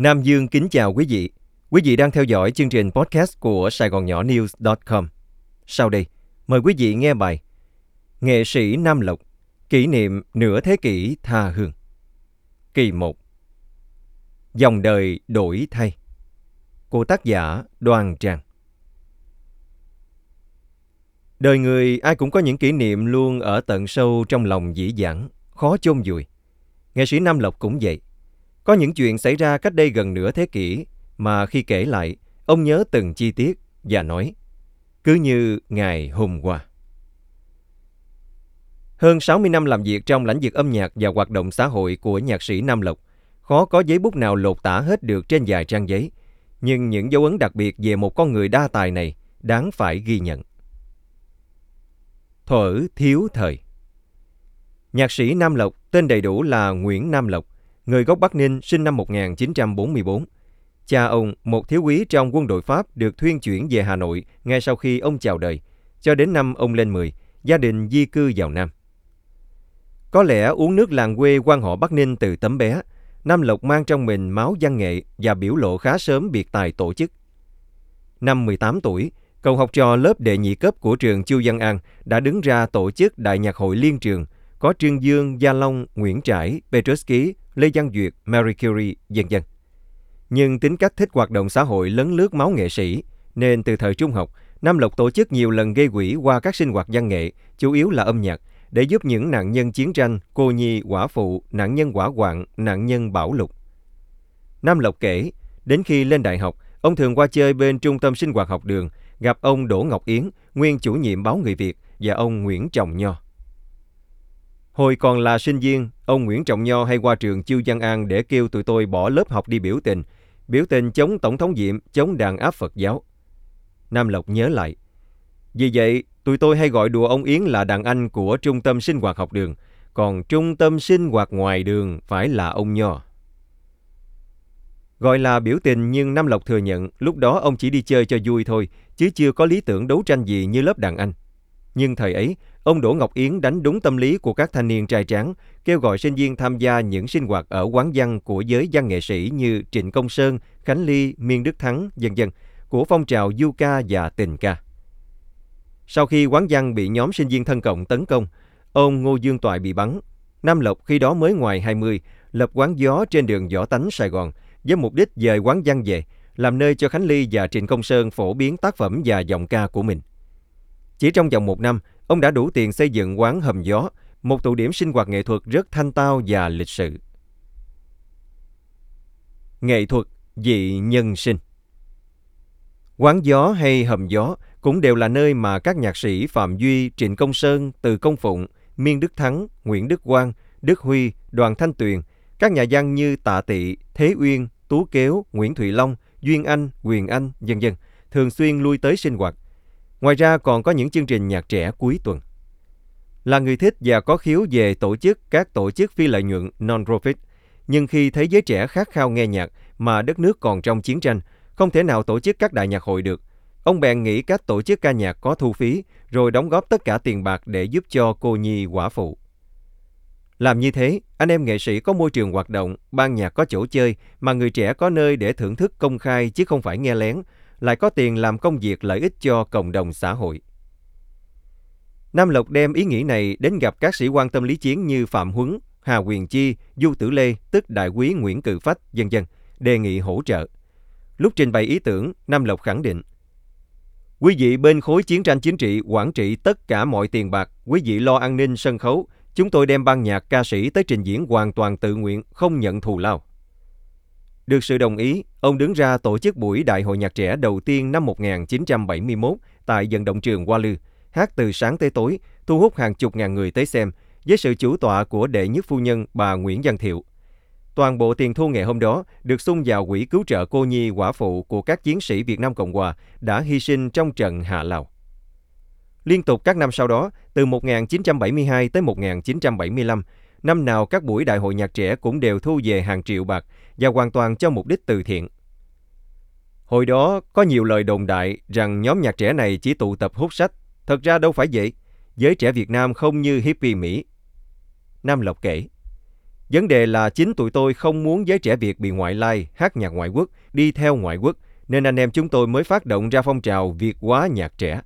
Nam Dương kính chào quý vị. Quý vị đang theo dõi chương trình podcast của Sài Gòn Nhỏ News.com. Sau đây, mời quý vị nghe bài Nghệ sĩ Nam Lộc, kỷ niệm nửa thế kỷ tha hương. Kỳ 1 Dòng đời đổi thay Của tác giả Đoàn Tràng. Đời người ai cũng có những kỷ niệm luôn ở tận sâu trong lòng dĩ dãn, khó chôn vùi. Nghệ sĩ Nam Lộc cũng vậy. Có những chuyện xảy ra cách đây gần nửa thế kỷ mà khi kể lại, ông nhớ từng chi tiết và nói, cứ như ngày hôm qua. Hơn 60 năm làm việc trong lĩnh vực âm nhạc và hoạt động xã hội của nhạc sĩ Nam Lộc, khó có giấy bút nào lột tả hết được trên vài trang giấy. Nhưng những dấu ấn đặc biệt về một con người đa tài này đáng phải ghi nhận. Thuở thiếu thời Nhạc sĩ Nam Lộc, tên đầy đủ là Nguyễn Nam Lộc, người gốc Bắc Ninh, sinh năm 1944. Cha ông, một thiếu úy trong quân đội Pháp, được thuyên chuyển về Hà Nội ngay sau khi ông chào đời. Cho đến năm ông lên 10, gia đình di cư vào Nam. Có lẽ uống nước làng quê quan họ Bắc Ninh từ tấm bé, Nam Lộc mang trong mình máu văn nghệ và biểu lộ khá sớm biệt tài tổ chức. Năm 18 tuổi, cậu học trò lớp đệ nhị cấp của trường Chu Văn An đã đứng ra tổ chức Đại nhạc hội liên trường, có Trương Dương, Gia Long, Nguyễn Trãi, Petruski, Lê Văn Duyệt, Marie Curie, dân dân. Nhưng tính cách thích hoạt động xã hội lấn lướt máu nghệ sĩ, nên từ thời trung học, Nam Lộc tổ chức nhiều lần gây quỹ qua các sinh hoạt văn nghệ, chủ yếu là âm nhạc, để giúp những nạn nhân chiến tranh, cô nhi, quả phụ, nạn nhân quả hoạn, nạn nhân bão lục. Nam Lộc kể, đến khi lên đại học, ông thường qua chơi bên trung tâm sinh hoạt học đường, gặp ông Đỗ Ngọc Yến, nguyên chủ nhiệm báo Người Việt, và ông Nguyễn Trọng Nho. Hồi còn là sinh viên, ông Nguyễn Trọng Nho hay qua trường Chiêu Giang An để kêu tụi tôi bỏ lớp học đi biểu tình, biểu tình chống Tổng thống Diệm, chống đàn áp Phật giáo. Nam Lộc nhớ lại. Vì vậy, tụi tôi hay gọi đùa ông Yến là đàn anh của trung tâm sinh hoạt học đường, còn trung tâm sinh hoạt ngoài đường phải là ông Nho. Gọi là biểu tình nhưng Nam Lộc thừa nhận lúc đó ông chỉ đi chơi cho vui thôi, chứ chưa có lý tưởng đấu tranh gì như lớp đàn anh. Nhưng thời ấy, ông Đỗ Ngọc Yến đánh đúng tâm lý của các thanh niên trai tráng, kêu gọi sinh viên tham gia những sinh hoạt ở quán văn của giới văn nghệ sĩ như Trịnh Công Sơn, Khánh Ly, Miên Đức Thắng, vân vân của phong trào du ca và tình ca. Sau khi quán văn bị nhóm sinh viên thân cộng tấn công, ông Ngô Dương Toại bị bắn. Nam Lộc khi đó mới ngoài 20, lập quán gió trên đường Võ Tánh, Sài Gòn, với mục đích dời quán văn về, làm nơi cho Khánh Ly và Trịnh Công Sơn phổ biến tác phẩm và giọng ca của mình. Chỉ trong vòng một năm, ông đã đủ tiền xây dựng quán Hầm Gió, một tụ điểm sinh hoạt nghệ thuật rất thanh tao và lịch sự. Nghệ thuật dị nhân sinh Quán gió hay hầm gió cũng đều là nơi mà các nhạc sĩ Phạm Duy, Trịnh Công Sơn, Từ Công Phụng, Miên Đức Thắng, Nguyễn Đức Quang, Đức Huy, Đoàn Thanh Tuyền, các nhà văn như Tạ Tị, Thế Uyên, Tú Kéo, Nguyễn Thụy Long, Duyên Anh, Quyền Anh, vân vân thường xuyên lui tới sinh hoạt. Ngoài ra còn có những chương trình nhạc trẻ cuối tuần. Là người thích và có khiếu về tổ chức các tổ chức phi lợi nhuận non-profit, nhưng khi thế giới trẻ khát khao nghe nhạc mà đất nước còn trong chiến tranh, không thể nào tổ chức các đại nhạc hội được. Ông bèn nghĩ cách tổ chức ca nhạc có thu phí, rồi đóng góp tất cả tiền bạc để giúp cho cô nhi quả phụ. Làm như thế, anh em nghệ sĩ có môi trường hoạt động, ban nhạc có chỗ chơi, mà người trẻ có nơi để thưởng thức công khai chứ không phải nghe lén, lại có tiền làm công việc lợi ích cho cộng đồng xã hội. Nam Lộc đem ý nghĩ này đến gặp các sĩ quan tâm lý chiến như Phạm Huấn, Hà Quyền Chi, Du Tử Lê, tức Đại quý Nguyễn Cự Phách, dân dân đề nghị hỗ trợ. Lúc trình bày ý tưởng, Nam Lộc khẳng định Quý vị bên khối chiến tranh chính trị quản trị tất cả mọi tiền bạc, quý vị lo an ninh sân khấu, chúng tôi đem ban nhạc ca sĩ tới trình diễn hoàn toàn tự nguyện, không nhận thù lao. Được sự đồng ý, ông đứng ra tổ chức buổi đại hội nhạc trẻ đầu tiên năm 1971 tại vận động trường Hoa Lư, hát từ sáng tới tối, thu hút hàng chục ngàn người tới xem, với sự chủ tọa của đệ nhất phu nhân bà Nguyễn Văn Thiệu. Toàn bộ tiền thu ngày hôm đó được sung vào quỹ cứu trợ cô nhi quả phụ của các chiến sĩ Việt Nam Cộng Hòa đã hy sinh trong trận Hạ Lào. Liên tục các năm sau đó, từ 1972 tới 1975, năm nào các buổi đại hội nhạc trẻ cũng đều thu về hàng triệu bạc và hoàn toàn cho mục đích từ thiện. Hồi đó có nhiều lời đồn đại rằng nhóm nhạc trẻ này chỉ tụ tập hút sách. Thật ra đâu phải vậy. Giới trẻ Việt Nam không như hippie Mỹ. Nam Lộc kể. Vấn đề là chính tụi tôi không muốn giới trẻ Việt bị ngoại lai, hát nhạc ngoại quốc, đi theo ngoại quốc, nên anh em chúng tôi mới phát động ra phong trào Việt hóa nhạc trẻ.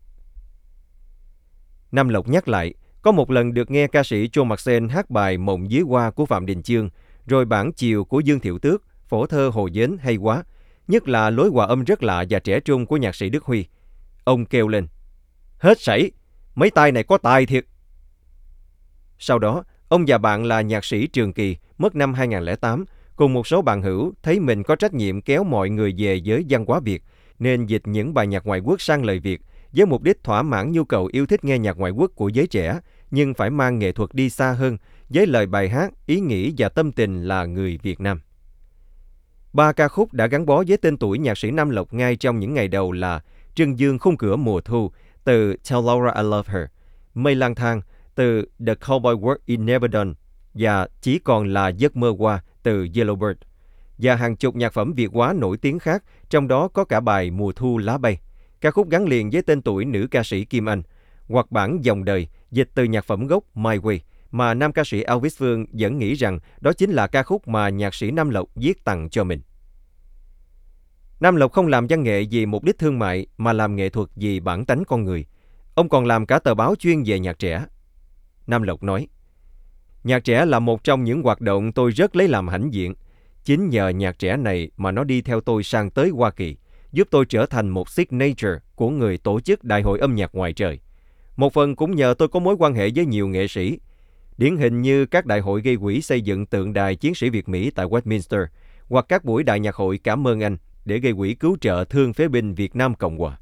Nam Lộc nhắc lại, có một lần được nghe ca sĩ Joe Maxen hát bài Mộng dưới hoa của Phạm Đình Chương, rồi bản chiều của Dương Thiệu Tước, phổ thơ Hồ Dến hay quá, nhất là lối hòa âm rất lạ và trẻ trung của nhạc sĩ Đức Huy. Ông kêu lên, hết sảy, mấy tay này có tài thiệt. Sau đó, ông và bạn là nhạc sĩ Trường Kỳ, mất năm 2008, cùng một số bạn hữu thấy mình có trách nhiệm kéo mọi người về với văn hóa Việt, nên dịch những bài nhạc ngoại quốc sang lời Việt với mục đích thỏa mãn nhu cầu yêu thích nghe nhạc ngoại quốc của giới trẻ, nhưng phải mang nghệ thuật đi xa hơn, với lời bài hát, ý nghĩ và tâm tình là người Việt Nam. Ba ca khúc đã gắn bó với tên tuổi nhạc sĩ Nam Lộc ngay trong những ngày đầu là Trương Dương khung cửa mùa thu từ Tell Laura I Love Her, Mây lang thang từ The Cowboy Work in Never Done và Chỉ còn là giấc mơ qua từ Yellowbird và hàng chục nhạc phẩm Việt hóa nổi tiếng khác, trong đó có cả bài Mùa thu lá bay, ca khúc gắn liền với tên tuổi nữ ca sĩ Kim Anh, hoặc bản Dòng đời dịch từ nhạc phẩm gốc My Way mà nam ca sĩ Elvis Phương vẫn nghĩ rằng đó chính là ca khúc mà nhạc sĩ Nam Lộc viết tặng cho mình. Nam Lộc không làm văn nghệ vì mục đích thương mại mà làm nghệ thuật vì bản tánh con người. Ông còn làm cả tờ báo chuyên về nhạc trẻ. Nam Lộc nói, Nhạc trẻ là một trong những hoạt động tôi rất lấy làm hãnh diện. Chính nhờ nhạc trẻ này mà nó đi theo tôi sang tới Hoa Kỳ, giúp tôi trở thành một signature của người tổ chức Đại hội âm nhạc ngoài trời. Một phần cũng nhờ tôi có mối quan hệ với nhiều nghệ sĩ, điển hình như các đại hội gây quỹ xây dựng tượng đài chiến sĩ Việt Mỹ tại Westminster hoặc các buổi đại nhạc hội cảm ơn anh để gây quỹ cứu trợ thương phế binh Việt Nam Cộng Hòa.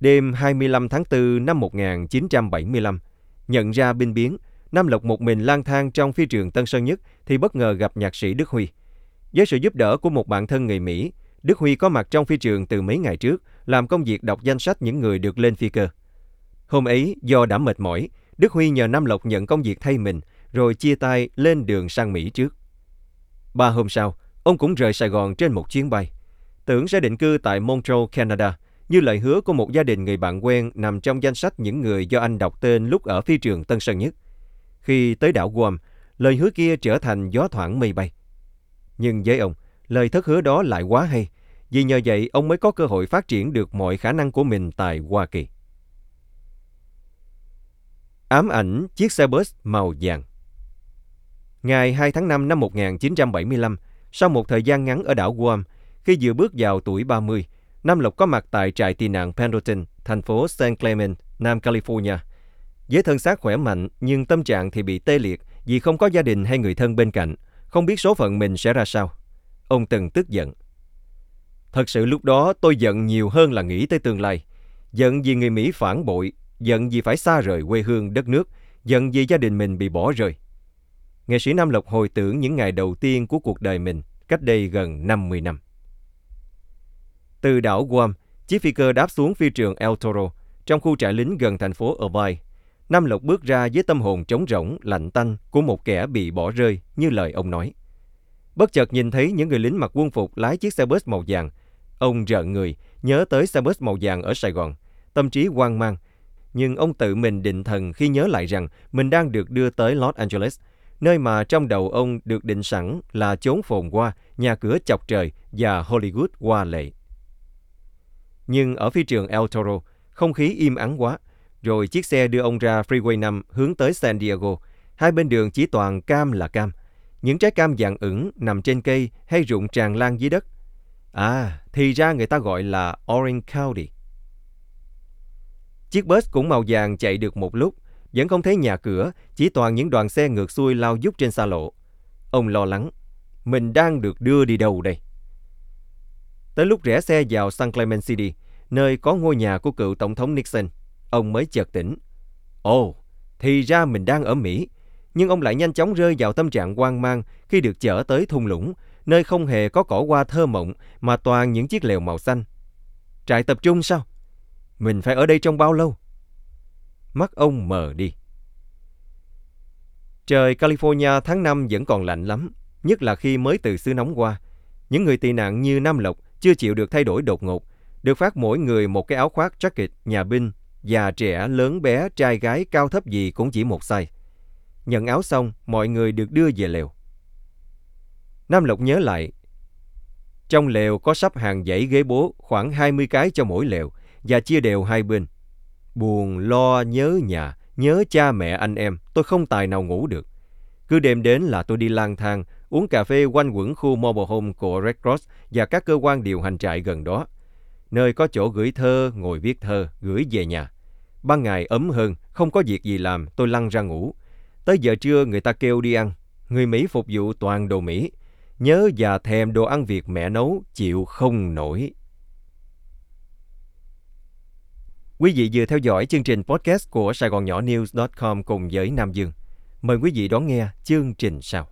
Đêm 25 tháng 4 năm 1975, nhận ra binh biến, Nam Lộc một mình lang thang trong phi trường Tân Sơn Nhất thì bất ngờ gặp nhạc sĩ Đức Huy. Với sự giúp đỡ của một bạn thân người Mỹ, Đức Huy có mặt trong phi trường từ mấy ngày trước, làm công việc đọc danh sách những người được lên phi cơ. Hôm ấy, do đã mệt mỏi, Đức Huy nhờ Nam Lộc nhận công việc thay mình, rồi chia tay lên đường sang Mỹ trước. Ba hôm sau, ông cũng rời Sài Gòn trên một chuyến bay. Tưởng sẽ định cư tại Montreal, Canada, như lời hứa của một gia đình người bạn quen nằm trong danh sách những người do anh đọc tên lúc ở phi trường Tân Sơn Nhất. Khi tới đảo Guam, lời hứa kia trở thành gió thoảng mây bay. Nhưng với ông, lời thất hứa đó lại quá hay, vì nhờ vậy ông mới có cơ hội phát triển được mọi khả năng của mình tại Hoa Kỳ. Ám ảnh chiếc xe bus màu vàng Ngày 2 tháng 5 năm 1975, sau một thời gian ngắn ở đảo Guam, khi vừa bước vào tuổi 30, Nam Lộc có mặt tại trại tị nạn Pendleton, thành phố San Clemente, Nam California. Với thân xác khỏe mạnh nhưng tâm trạng thì bị tê liệt vì không có gia đình hay người thân bên cạnh, không biết số phận mình sẽ ra sao. Ông từng tức giận. Thật sự lúc đó tôi giận nhiều hơn là nghĩ tới tương lai. Giận vì người Mỹ phản bội, giận vì phải xa rời quê hương đất nước, giận vì gia đình mình bị bỏ rơi. Nghệ sĩ Nam Lộc hồi tưởng những ngày đầu tiên của cuộc đời mình cách đây gần 50 năm. Từ đảo Guam, chiếc phi cơ đáp xuống phi trường El Toro, trong khu trại lính gần thành phố Irvine. Nam Lộc bước ra với tâm hồn trống rỗng, lạnh tanh của một kẻ bị bỏ rơi, như lời ông nói. Bất chợt nhìn thấy những người lính mặc quân phục lái chiếc xe bus màu vàng. Ông rợn người, nhớ tới xe bus màu vàng ở Sài Gòn. Tâm trí hoang mang. Nhưng ông tự mình định thần khi nhớ lại rằng mình đang được đưa tới Los Angeles, nơi mà trong đầu ông được định sẵn là chốn phồn hoa, nhà cửa chọc trời và Hollywood hoa lệ. Nhưng ở phi trường El Toro, không khí im ắng quá. Rồi chiếc xe đưa ông ra Freeway 5 hướng tới San Diego. Hai bên đường chỉ toàn cam là cam. Những trái cam vàng ửng nằm trên cây hay rụng tràn lan dưới đất. À, thì ra người ta gọi là Orange County. Chiếc bus cũng màu vàng chạy được một lúc, vẫn không thấy nhà cửa, chỉ toàn những đoàn xe ngược xuôi lao dút trên xa lộ. Ông lo lắng, mình đang được đưa đi đâu đây? Tới lúc rẽ xe vào San Clemente City, nơi có ngôi nhà của cựu Tổng thống Nixon, ông mới chợt tỉnh. Ồ, oh, thì ra mình đang ở Mỹ. Nhưng ông lại nhanh chóng rơi vào tâm trạng hoang mang khi được chở tới thung lũng, nơi không hề có cỏ hoa thơ mộng mà toàn những chiếc lều màu xanh. Trại tập trung sao? Mình phải ở đây trong bao lâu? Mắt ông mờ đi. Trời California tháng 5 vẫn còn lạnh lắm, nhất là khi mới từ xứ nóng qua. Những người tị nạn như Nam Lộc chưa chịu được thay đổi đột ngột, được phát mỗi người một cái áo khoác jacket, nhà binh, già trẻ, lớn bé, trai gái, cao thấp gì cũng chỉ một size. Nhận áo xong, mọi người được đưa về lều. Nam Lộc nhớ lại, trong lều có sắp hàng dãy ghế bố khoảng 20 cái cho mỗi lều và chia đều hai bên. Buồn, lo, nhớ nhà, nhớ cha mẹ anh em, tôi không tài nào ngủ được. Cứ đêm đến là tôi đi lang thang, uống cà phê quanh quẩn khu mobile home của Red Cross và các cơ quan điều hành trại gần đó. Nơi có chỗ gửi thơ, ngồi viết thơ, gửi về nhà. Ban ngày ấm hơn, không có việc gì làm, tôi lăn ra ngủ. Tới giờ trưa người ta kêu đi ăn. Người Mỹ phục vụ toàn đồ Mỹ. Nhớ và thèm đồ ăn Việt mẹ nấu, chịu không nổi. Quý vị vừa theo dõi chương trình podcast của Sài Gòn Nhỏ News.com cùng với Nam Dương. Mời quý vị đón nghe chương trình sau.